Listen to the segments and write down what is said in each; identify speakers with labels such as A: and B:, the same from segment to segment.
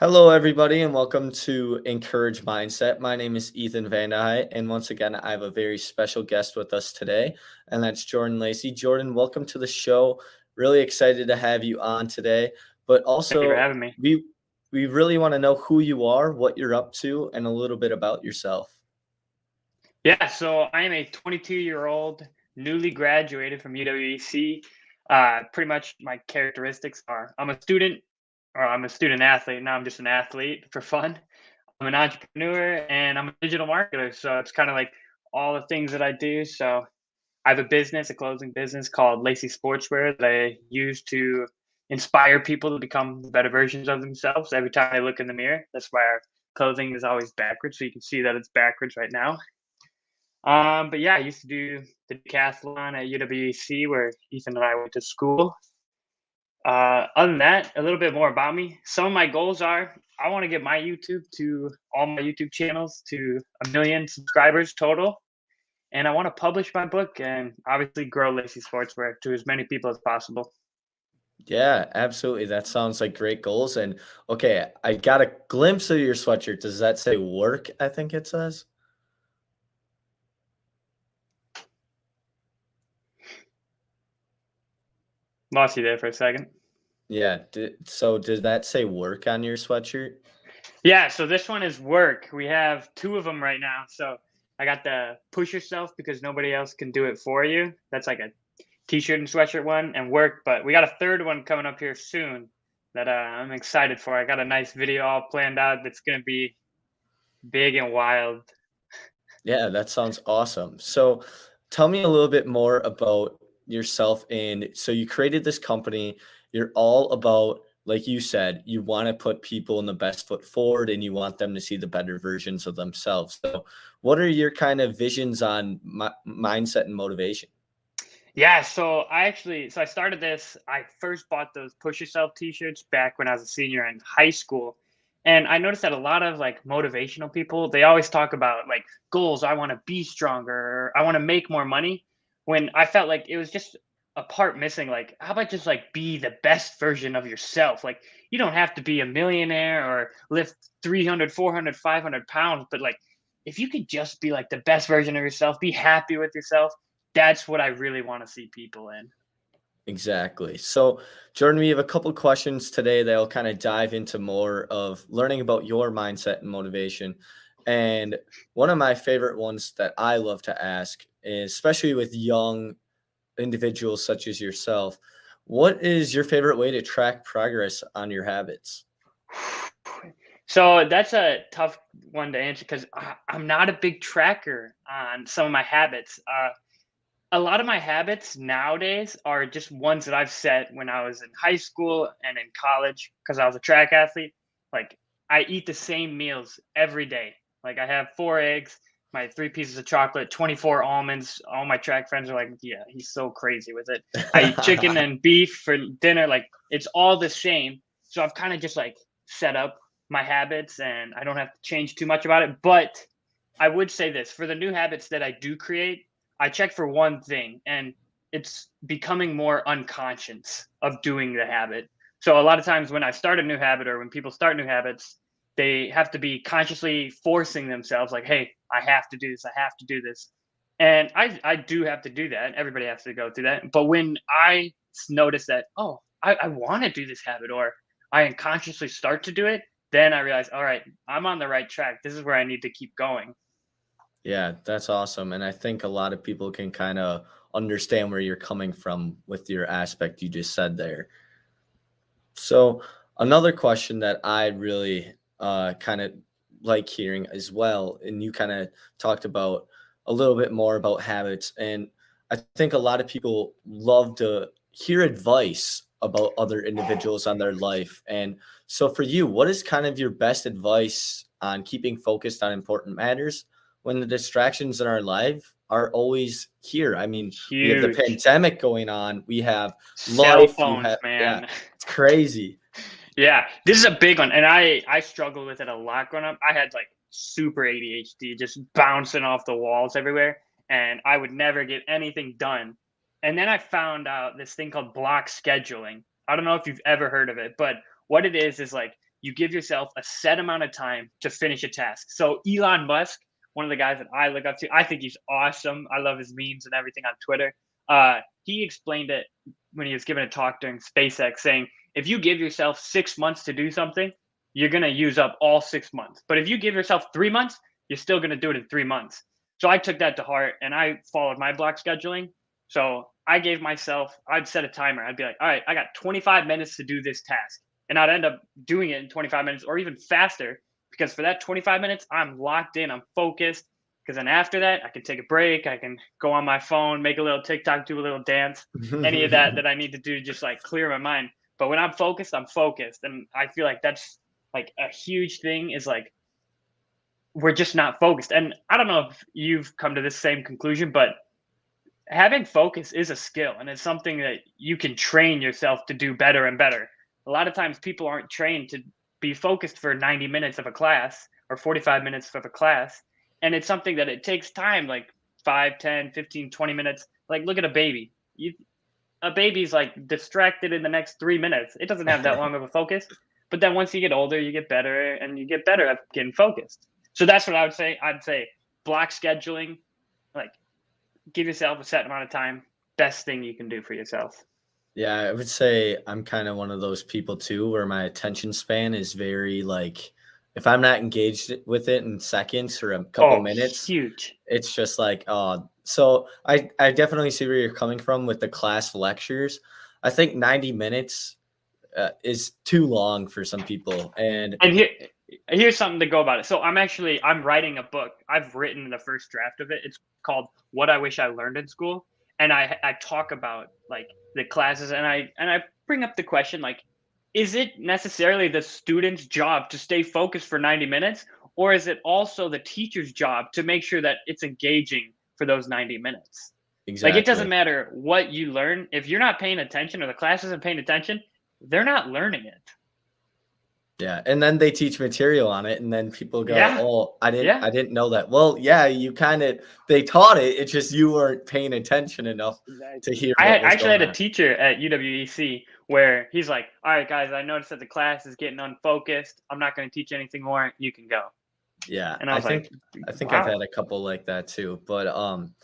A: Hello, everybody, and welcome to Encourage Mindset. My name is Ethan Vanderheit, and once again, I have a very special guest with us today, and that's Jordan Lacey. Jordan, welcome to the show. Really excited to have you on today, but also
B: Thank you for having me.
A: we we really want to know who you are, what you're up to, and a little bit about yourself.
B: Yeah, so I am a 22 year old, newly graduated from UWEC. Uh, pretty much my characteristics are I'm a student, or I'm a student athlete. Now I'm just an athlete for fun. I'm an entrepreneur and I'm a digital marketer. So it's kind of like all the things that I do. So I have a business, a clothing business called Lacey Sportswear that I use to inspire people to become better versions of themselves every time they look in the mirror. That's why our clothing is always backwards. So you can see that it's backwards right now. Um, but yeah, I used to do the decathlon at UWEC where Ethan and I went to school. Uh, other than that, a little bit more about me. Some of my goals are I want to get my YouTube to all my YouTube channels to a million subscribers total. And I want to publish my book and obviously grow Lacey Sportswear to as many people as possible.
A: Yeah, absolutely. That sounds like great goals. And okay, I got a glimpse of your sweatshirt. Does that say work? I think it says.
B: Lost you there for a second.
A: Yeah. So does that say work on your sweatshirt?
B: Yeah, so this one is work. We have two of them right now. So I got the push yourself because nobody else can do it for you. That's like a t-shirt and sweatshirt one and work, but we got a third one coming up here soon that uh, I'm excited for. I got a nice video all planned out that's going to be big and wild.
A: Yeah, that sounds awesome. So tell me a little bit more about yourself. in. so you created this company. You're all about, like you said, you want to put people in the best foot forward and you want them to see the better versions of themselves. So, what are your kind of visions on mi- mindset and motivation?
B: Yeah, so I actually so I started this. I first bought those push yourself t-shirts back when I was a senior in high school. And I noticed that a lot of like motivational people, they always talk about like goals, I want to be stronger, I want to make more money. When I felt like it was just a part missing like how about just like be the best version of yourself like you don't have to be a millionaire or lift 300 400 500 pounds but like if you could just be like the best version of yourself be happy with yourself that's what I really want to see people in.
A: Exactly. So, Jordan, we have a couple questions today that'll kind of dive into more of learning about your mindset and motivation. And one of my favorite ones that I love to ask, especially with young individuals such as yourself, what is your favorite way to track progress on your habits?
B: So that's a tough one to answer because I'm not a big tracker on some of my habits. Uh, a lot of my habits nowadays are just ones that I've set when I was in high school and in college because I was a track athlete. Like I eat the same meals every day. Like I have four eggs, my three pieces of chocolate, 24 almonds. All my track friends are like, yeah, he's so crazy with it. I eat chicken and beef for dinner. Like it's all the same. So I've kind of just like set up my habits and I don't have to change too much about it. But I would say this for the new habits that I do create, I check for one thing, and it's becoming more unconscious of doing the habit. So a lot of times when I start a new habit or when people start new habits, they have to be consciously forcing themselves like, hey, I have to do this, I have to do this. And I I do have to do that. Everybody has to go through that. But when I notice that, oh, I, I want to do this habit or I unconsciously start to do it, then I realize, all right, I'm on the right track. This is where I need to keep going.
A: Yeah, that's awesome. And I think a lot of people can kind of understand where you're coming from with your aspect you just said there. So, another question that I really uh, kind of like hearing as well, and you kind of talked about a little bit more about habits. And I think a lot of people love to hear advice about other individuals on their life. And so, for you, what is kind of your best advice on keeping focused on important matters when the distractions in our life are always here? I mean, Huge. we have the pandemic going on, we have
B: cell life, phones, have, man.
A: Yeah, it's crazy.
B: Yeah, this is a big one, and I I struggled with it a lot growing up. I had like super ADHD, just bouncing off the walls everywhere, and I would never get anything done and then I found out this thing called block scheduling. I don't know if you've ever heard of it, but what it is is like you give yourself a set amount of time to finish a task. So Elon Musk, one of the guys that I look up to, I think he's awesome. I love his memes and everything on Twitter. Uh, he explained it when he was giving a talk during SpaceX, saying if you give yourself six months to do something, you're gonna use up all six months. But if you give yourself three months, you're still gonna do it in three months. So I took that to heart and I followed my block scheduling so I gave myself, I'd set a timer. I'd be like, all right, I got 25 minutes to do this task. And I'd end up doing it in 25 minutes or even faster because for that 25 minutes, I'm locked in, I'm focused. Because then after that, I can take a break. I can go on my phone, make a little TikTok, do a little dance, any of that that I need to do, just like clear my mind. But when I'm focused, I'm focused. And I feel like that's like a huge thing is like, we're just not focused. And I don't know if you've come to this same conclusion, but having focus is a skill and it's something that you can train yourself to do better and better. A lot of times people aren't trained to be focused for 90 minutes of a class or 45 minutes of a class. And it's something that it takes time, like 5, 10, 15, 20 minutes. Like look at a baby. You, a baby's like distracted in the next three minutes. It doesn't have that long of a focus. But then once you get older, you get better and you get better at getting focused. So that's what I would say. I'd say block scheduling, like give yourself a set amount of time. Best thing you can do for yourself.
A: Yeah, I would say I'm kind of one of those people too, where my attention span is very like, if I'm not engaged with it in seconds or a couple oh, minutes,
B: huge.
A: It's just like, oh, so I I definitely see where you're coming from with the class lectures. I think 90 minutes uh, is too long for some people, and
B: and here here's something to go about it. So I'm actually I'm writing a book. I've written the first draft of it. It's called What I Wish I Learned in School, and I I talk about like the classes and I and I bring up the question like is it necessarily the student's job to stay focused for 90 minutes or is it also the teacher's job to make sure that it's engaging for those 90 minutes? Exactly. Like it doesn't matter what you learn if you're not paying attention or the class isn't paying attention, they're not learning it.
A: Yeah, and then they teach material on it, and then people go, yeah. "Oh, I didn't, yeah. I didn't know that." Well, yeah, you kind of they taught it. It's just you weren't paying attention enough to hear.
B: I actually had on. a teacher at UWEC where he's like, "All right, guys, I noticed that the class is getting unfocused. I'm not going to teach anything more. You can go."
A: Yeah, and I, I think like, I think wow. I've had a couple like that too, but um,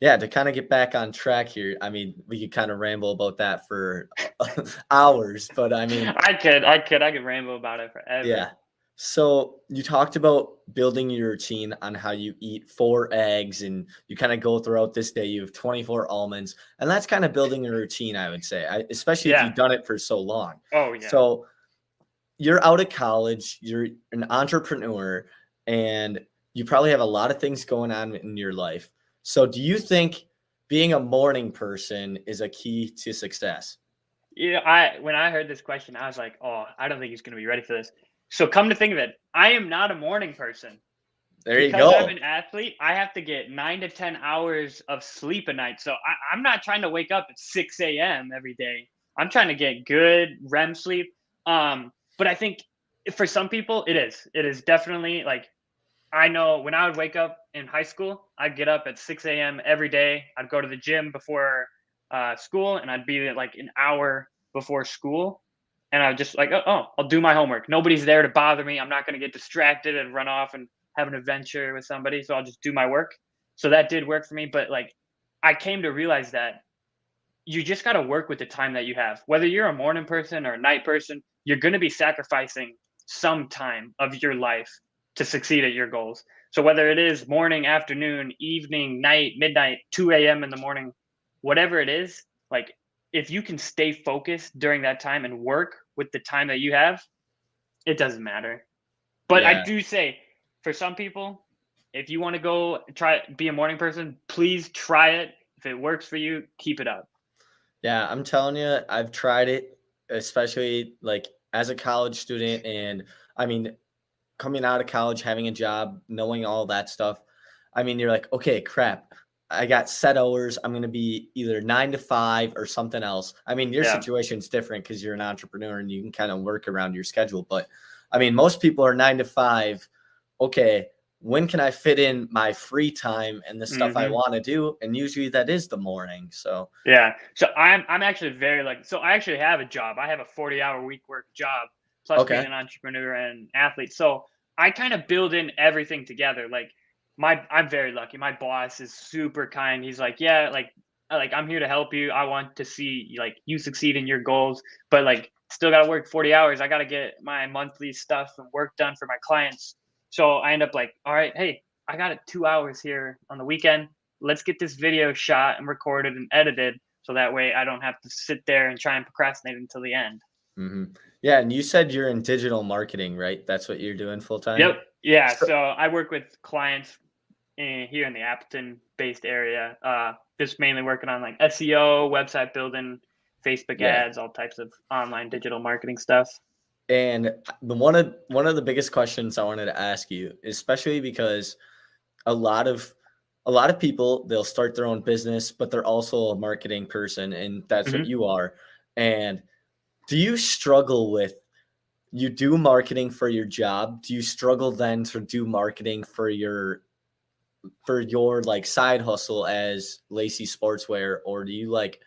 A: yeah, to kind of get back on track here, I mean, we could kind of ramble about that for hours, but I mean,
B: I could, I could, I could ramble about it forever.
A: Yeah. So you talked about building your routine on how you eat four eggs and you kind of go throughout this day. You have 24 almonds, and that's kind of building a routine, I would say, I, especially yeah. if you've done it for so long.
B: Oh, yeah.
A: So you're out of college, you're an entrepreneur, and you probably have a lot of things going on in your life so, do you think being a morning person is a key to success?
B: Yeah, I when I heard this question, I was like, "Oh, I don't think he's going to be ready for this." So, come to think of it, I am not a morning person.
A: There you because go.
B: I'm an athlete. I have to get nine to ten hours of sleep a night. So I, I'm not trying to wake up at six a.m. every day. I'm trying to get good REM sleep. Um, but I think for some people, it is. It is definitely like I know when I would wake up in high school, I'd get up at 6 a.m. every day. I'd go to the gym before uh, school and I'd be like an hour before school. And I would just like, oh, oh, I'll do my homework. Nobody's there to bother me. I'm not going to get distracted and run off and have an adventure with somebody. So I'll just do my work. So that did work for me. But like, I came to realize that you just got to work with the time that you have. Whether you're a morning person or a night person, you're going to be sacrificing some time of your life to succeed at your goals. So whether it is morning, afternoon, evening, night, midnight, 2 a.m. in the morning, whatever it is, like if you can stay focused during that time and work with the time that you have, it doesn't matter. But yeah. I do say for some people, if you want to go try be a morning person, please try it. If it works for you, keep it up.
A: Yeah, I'm telling you, I've tried it, especially like as a college student. And I mean, coming out of college, having a job, knowing all that stuff. I mean, you're like, okay, crap. I got set hours. I'm going to be either nine to five or something else. I mean, your yeah. situation's different because you're an entrepreneur and you can kind of work around your schedule. But I mean, most people are nine to five. Okay, when can I fit in my free time and the stuff mm-hmm. I want to do? And usually that is the morning. So
B: yeah. So I'm I'm actually very like so I actually have a job. I have a 40 hour week work job plus okay. being an entrepreneur and athlete. So I kind of build in everything together. Like my I'm very lucky. My boss is super kind. He's like, yeah, like uh, like I'm here to help you. I want to see like you succeed in your goals, but like still got to work 40 hours. I got to get my monthly stuff and work done for my clients so I end up like, all right, hey, I got it two hours here on the weekend. Let's get this video shot and recorded and edited so that way I don't have to sit there and try and procrastinate until the end.
A: Mm-hmm. Yeah, and you said you're in digital marketing, right? That's what you're doing full time.
B: Yep. Yeah. So, so I work with clients in, here in the Appleton-based area. Uh, just mainly working on like SEO, website building, Facebook yeah. ads, all types of online digital marketing stuff.
A: And the one of one of the biggest questions I wanted to ask you, especially because a lot of a lot of people they'll start their own business, but they're also a marketing person, and that's mm-hmm. what you are. And do you struggle with you do marketing for your job? Do you struggle then to do marketing for your for your like side hustle as Lacey Sportswear, or do you like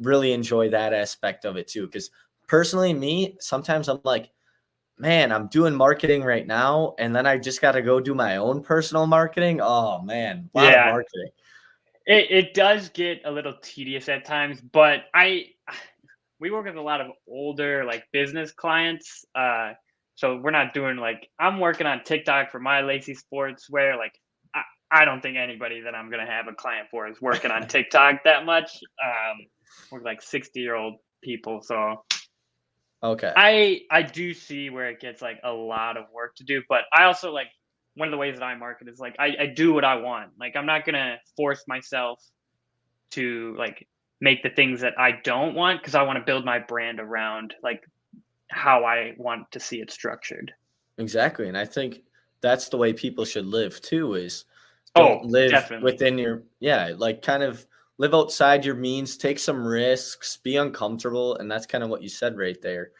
A: really enjoy that aspect of it too? Because personally, me, sometimes I'm like, man, I'm doing marketing right now, and then I just got to go do my own personal marketing. Oh man,
B: yeah. marketing. It, it does get a little tedious at times, but I we work with a lot of older like business clients. Uh, so we're not doing like I'm working on TikTok for my Lacey Sportswear. Like I, I don't think anybody that I'm gonna have a client for is working on TikTok that much. Um, we're like 60 year old people, so
A: Okay.
B: I I do see where it gets like a lot of work to do, but I also like one of the ways that I market is like I, I do what I want. Like I'm not gonna force myself to like make the things that I don't want because I want to build my brand around like how I want to see it structured.
A: Exactly. And I think that's the way people should live too is don't oh, live definitely. within your yeah, like kind of live outside your means, take some risks, be uncomfortable, and that's kind of what you said right there.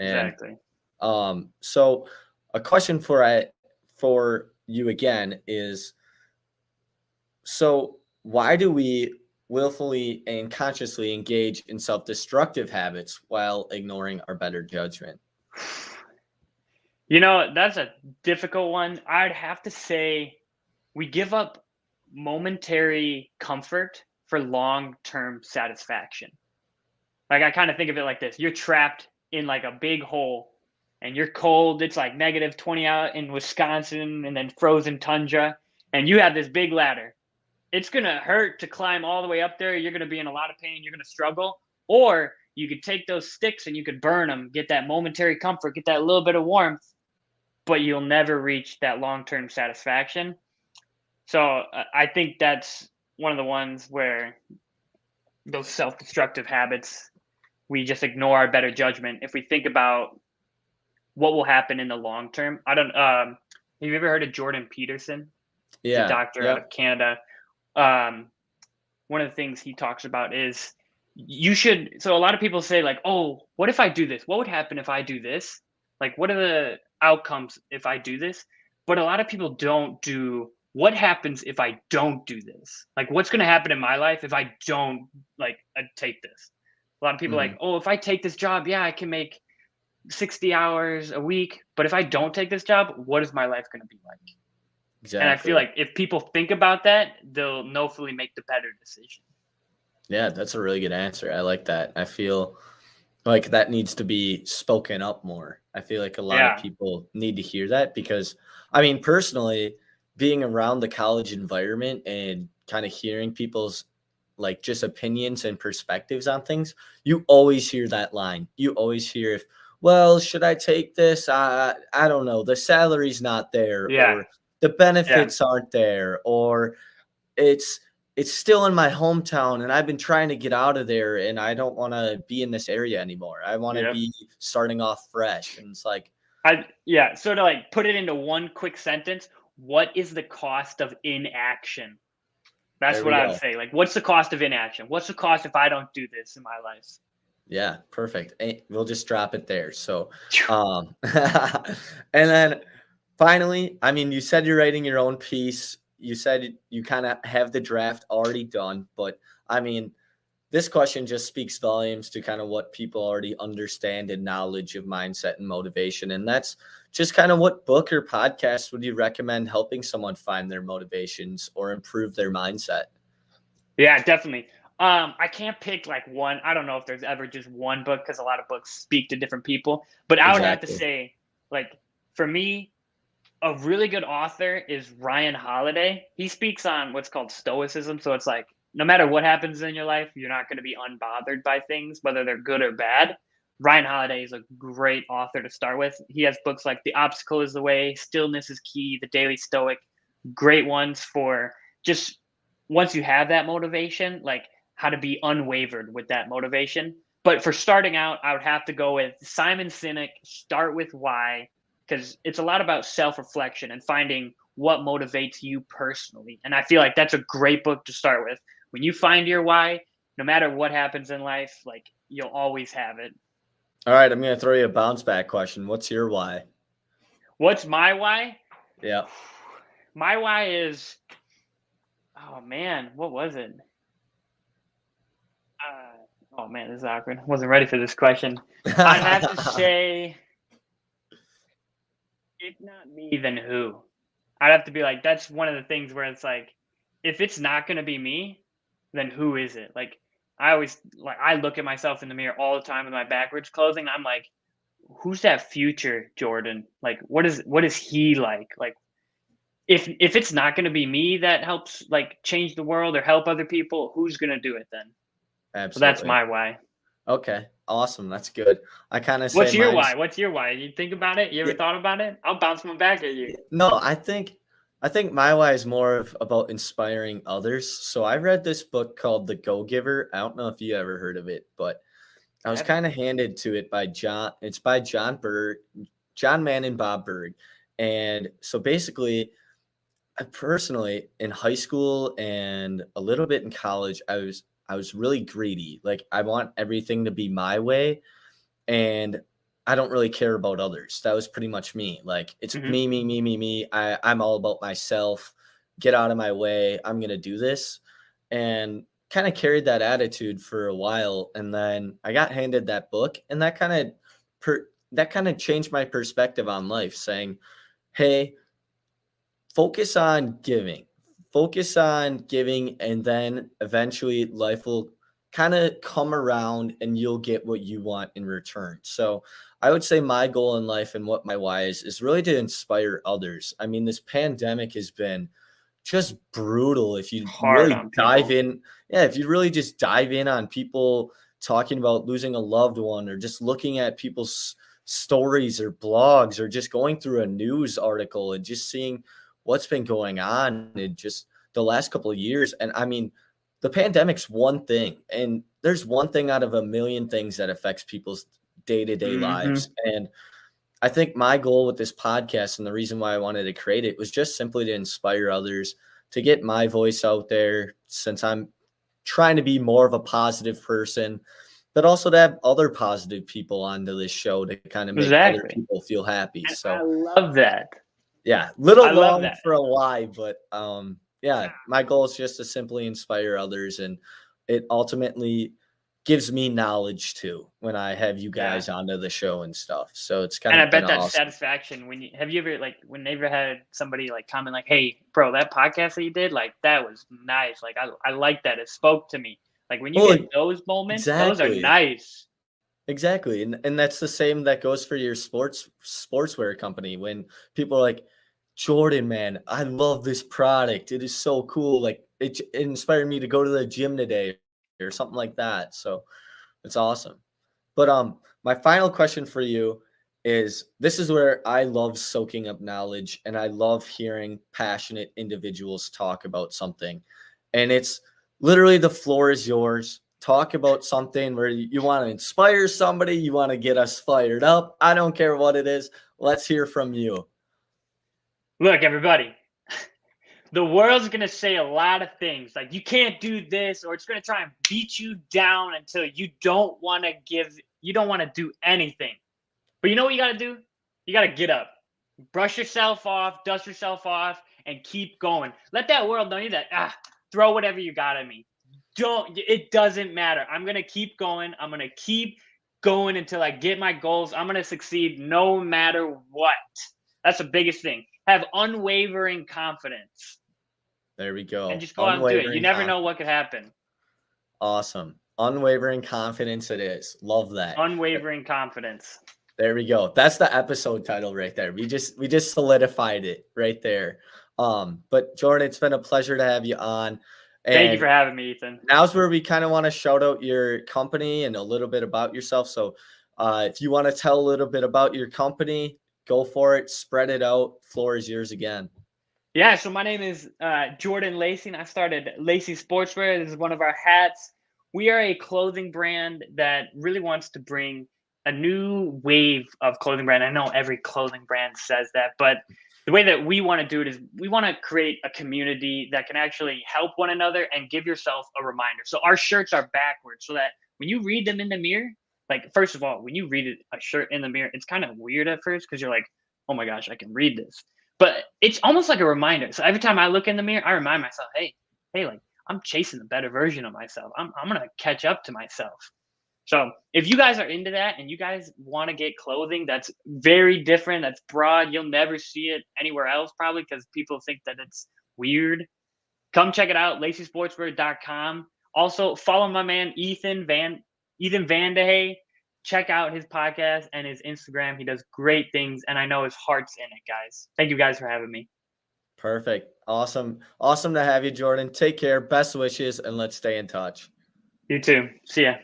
A: And, exactly. Um, so a question for I for you again is so why do we willfully and consciously engage in self-destructive habits while ignoring our better judgment?
B: You know, that's a difficult one. I'd have to say we give up momentary comfort for long term satisfaction. Like I kind of think of it like this you're trapped in like a big hole and you're cold. It's like negative 20 out in Wisconsin and then frozen tundra. And you have this big ladder. It's going to hurt to climb all the way up there. You're going to be in a lot of pain. You're going to struggle. Or you could take those sticks and you could burn them, get that momentary comfort, get that little bit of warmth, but you'll never reach that long term satisfaction. So uh, I think that's one of the ones where those self-destructive habits we just ignore our better judgment if we think about what will happen in the long term i don't um have you ever heard of jordan peterson
A: yeah
B: doctor out of canada um one of the things he talks about is you should so a lot of people say like oh what if i do this what would happen if i do this like what are the outcomes if i do this but a lot of people don't do what happens if I don't do this? Like, what's going to happen in my life if I don't like uh, take this? A lot of people mm. like, oh, if I take this job, yeah, I can make 60 hours a week. But if I don't take this job, what is my life going to be like? Exactly. And I feel like if people think about that, they'll hopefully make the better decision.
A: Yeah, that's a really good answer. I like that. I feel like that needs to be spoken up more. I feel like a lot yeah. of people need to hear that because, I mean, personally, being around the college environment and kind of hearing people's like just opinions and perspectives on things, you always hear that line. You always hear if, well, should I take this? I I don't know. The salary's not there,
B: Yeah.
A: or the benefits aren't there, or it's it's still in my hometown and I've been trying to get out of there and I don't want to be in this area anymore. I want to be starting off fresh. And it's like,
B: I yeah, so to like put it into one quick sentence, what is the cost of inaction? That's what I would say. Like, what's the cost of inaction? What's the cost if I don't do this in my life?
A: yeah, perfect. Eh, We'll just drop it there. So, um, and then finally, I mean, you said you're writing your own piece. You said you kind of have the draft already done, but I mean, this question just speaks volumes to kind of what people already understand and knowledge of mindset and motivation. And that's just kind of what book or podcast would you recommend helping someone find their motivations or improve their mindset?
B: Yeah, definitely. Um, I can't pick like one. I don't know if there's ever just one book because a lot of books speak to different people. But I would have to say, like, for me, a really good author is Ryan Holiday. He speaks on what's called stoicism. So it's like no matter what happens in your life, you're not going to be unbothered by things, whether they're good or bad. Ryan Holiday is a great author to start with. He has books like The Obstacle is the Way, Stillness is Key, The Daily Stoic, great ones for just once you have that motivation, like how to be unwavered with that motivation. But for starting out, I would have to go with Simon Sinek, Start with Why, because it's a lot about self reflection and finding what motivates you personally. And I feel like that's a great book to start with. When you find your why, no matter what happens in life, like you'll always have it.
A: All right, I'm going to throw you a bounce back question. What's your why?
B: What's my why?
A: Yeah.
B: My why is, oh man, what was it? Uh, oh man, this is awkward. Wasn't ready for this question. I'd have to say, if not me, then who? I'd have to be like, that's one of the things where it's like, if it's not going to be me, then who is it? Like, I always like I look at myself in the mirror all the time with my backwards clothing. I'm like, who's that future Jordan? Like, what is what is he like? Like, if if it's not going to be me that helps like change the world or help other people, who's going to do it then? So that's my why.
A: Okay, awesome. That's good. I kind of
B: What's your why? What's your why? You think about it? You ever
A: Yeah.
B: thought about it? I'll bounce one back at you.
A: No, I think I think my why is more of about inspiring others. So I read this book called The Go Giver. I don't know if you ever heard of it, but I was kind of handed to it by John. It's by John Berg, John Mann and Bob Burg. And so basically, I personally in high school and a little bit in college, I was I was really greedy. Like I want everything to be my way. And I don't really care about others. That was pretty much me. Like it's
B: Mhm.
A: me, me, me, me, me. I, I'm all about myself. Get out of my way. I'm gonna do this. And kind of carried that attitude for a while. And then I got handed that book, and that kind of per that kind of changed my perspective on life, saying, Hey, focus on giving. Focus on giving, and then eventually life will kind of come around and you'll get what you want in return. So I would say my goal in life and what my why is is really to inspire others. I mean, this pandemic has been just brutal. If you
B: Hard
A: really dive in, yeah, if you really just dive in on people talking about losing a loved one or just looking at people's stories or blogs or just going through a news article and just seeing what's been going on in just the last couple of years. And I mean, the pandemic's one thing, and there's one thing out of a million things that affects people's day to day lives. And I think my goal with this podcast and the reason why I wanted to create it was just simply to inspire others to get my voice out there since I'm trying to be more of a positive person, but also to have other positive people onto this show to kind of make other people feel happy. So
B: I love that.
A: Yeah, little
B: I
A: long for a why, but um, yeah, my goal is just to simply inspire others, and it ultimately gives me knowledge too when I have you
B: Yeah.
A: guys onto the show and stuff. So it's kind of
B: And I bet that
A: awesome.
B: satisfaction when you have you ever like when they ever had somebody like comment like, "Hey, bro, that podcast that you did, like that was nice. Like I I like that. It spoke to me." Like when you
A: Well,
B: get those moments, those are nice.
A: Exactly. And and that's the same that goes for your sports sportswear company when people are like, Jordan, man, I love this product. It is so cool. Like it, it inspired me to go to the gym today or something like that. So it's awesome. But um, my final question for you is this is where I love soaking up knowledge and I love hearing passionate individuals talk about something. And it's literally the floor is yours. Talk about something where you, you want to inspire somebody, you want to get us fired up. I don't care what it is. Let's hear from you.
B: Look, everybody, the world's going to say a lot of things like you can't do this or it's going to try and beat you down until you don't want to give, you don't want to do anything. But you know what you got to do? You got to get up, brush yourself off, dust yourself off, and keep going. Let that world know you that, ah, throw whatever you got at me. Don't, it doesn't matter. I'm going to keep going. I'm going to keep going until I get my goals. I'm going to succeed no matter what. That's the biggest thing have unwavering confidence.
A: There we go.
B: And just go unwavering out and do it. You never know what could happen.
A: Awesome. Unwavering confidence it is. Love that.
B: Unwavering confidence.
A: There we go. That's the episode title right there. We just we just solidified it right there. Um, but Jordan, it's been a pleasure to have you on.
B: And Thank you for having me, Ethan.
A: Now's where we kind of want to shout out your company and a little bit about yourself. So, uh, if you want to tell a little bit about your company, go for it, spread it out. Floor is yours again.
B: Yeah, so my name is uh, Jordan Lacey, and I started Lacey Sportswear. This is one of our hats. We are a clothing brand that really wants to bring a new wave of clothing brand. I know every clothing brand says that, but the way that we want to do it is we want to create a community that can actually help one another and give yourself a reminder. So our shirts are backwards so that when you read them in the mirror, like first of all, when you read a shirt in the mirror, it's kind of weird at first because you're like, oh my gosh, I can read this. But it's almost like a reminder. So every time I look in the mirror, I remind myself, hey, hey, like I'm chasing a better version of myself. I'm I'm gonna catch up to myself. So if you guys are into that and you guys want to get clothing that's very different, that's broad, you'll never see it anywhere else probably because people think that it's weird. Come check it out, LaceySportswear.com. Also follow my man Ethan Van Ethan Vandehay check out his podcast and his Instagram. He does great things, and I know his heart's in it, guys. Thank you guys for having me.
A: Perfect. Awesome. Awesome to have you, Jordan. Take care. Best wishes, and let's stay in touch.
B: You too. See ya.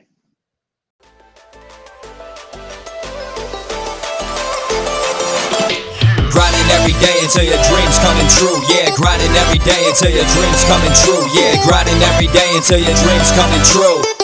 C: Grinding every day until your dreams coming true. Yeah, grinding every day until your dreams coming true. Yeah, grinding every day until your dreams coming true.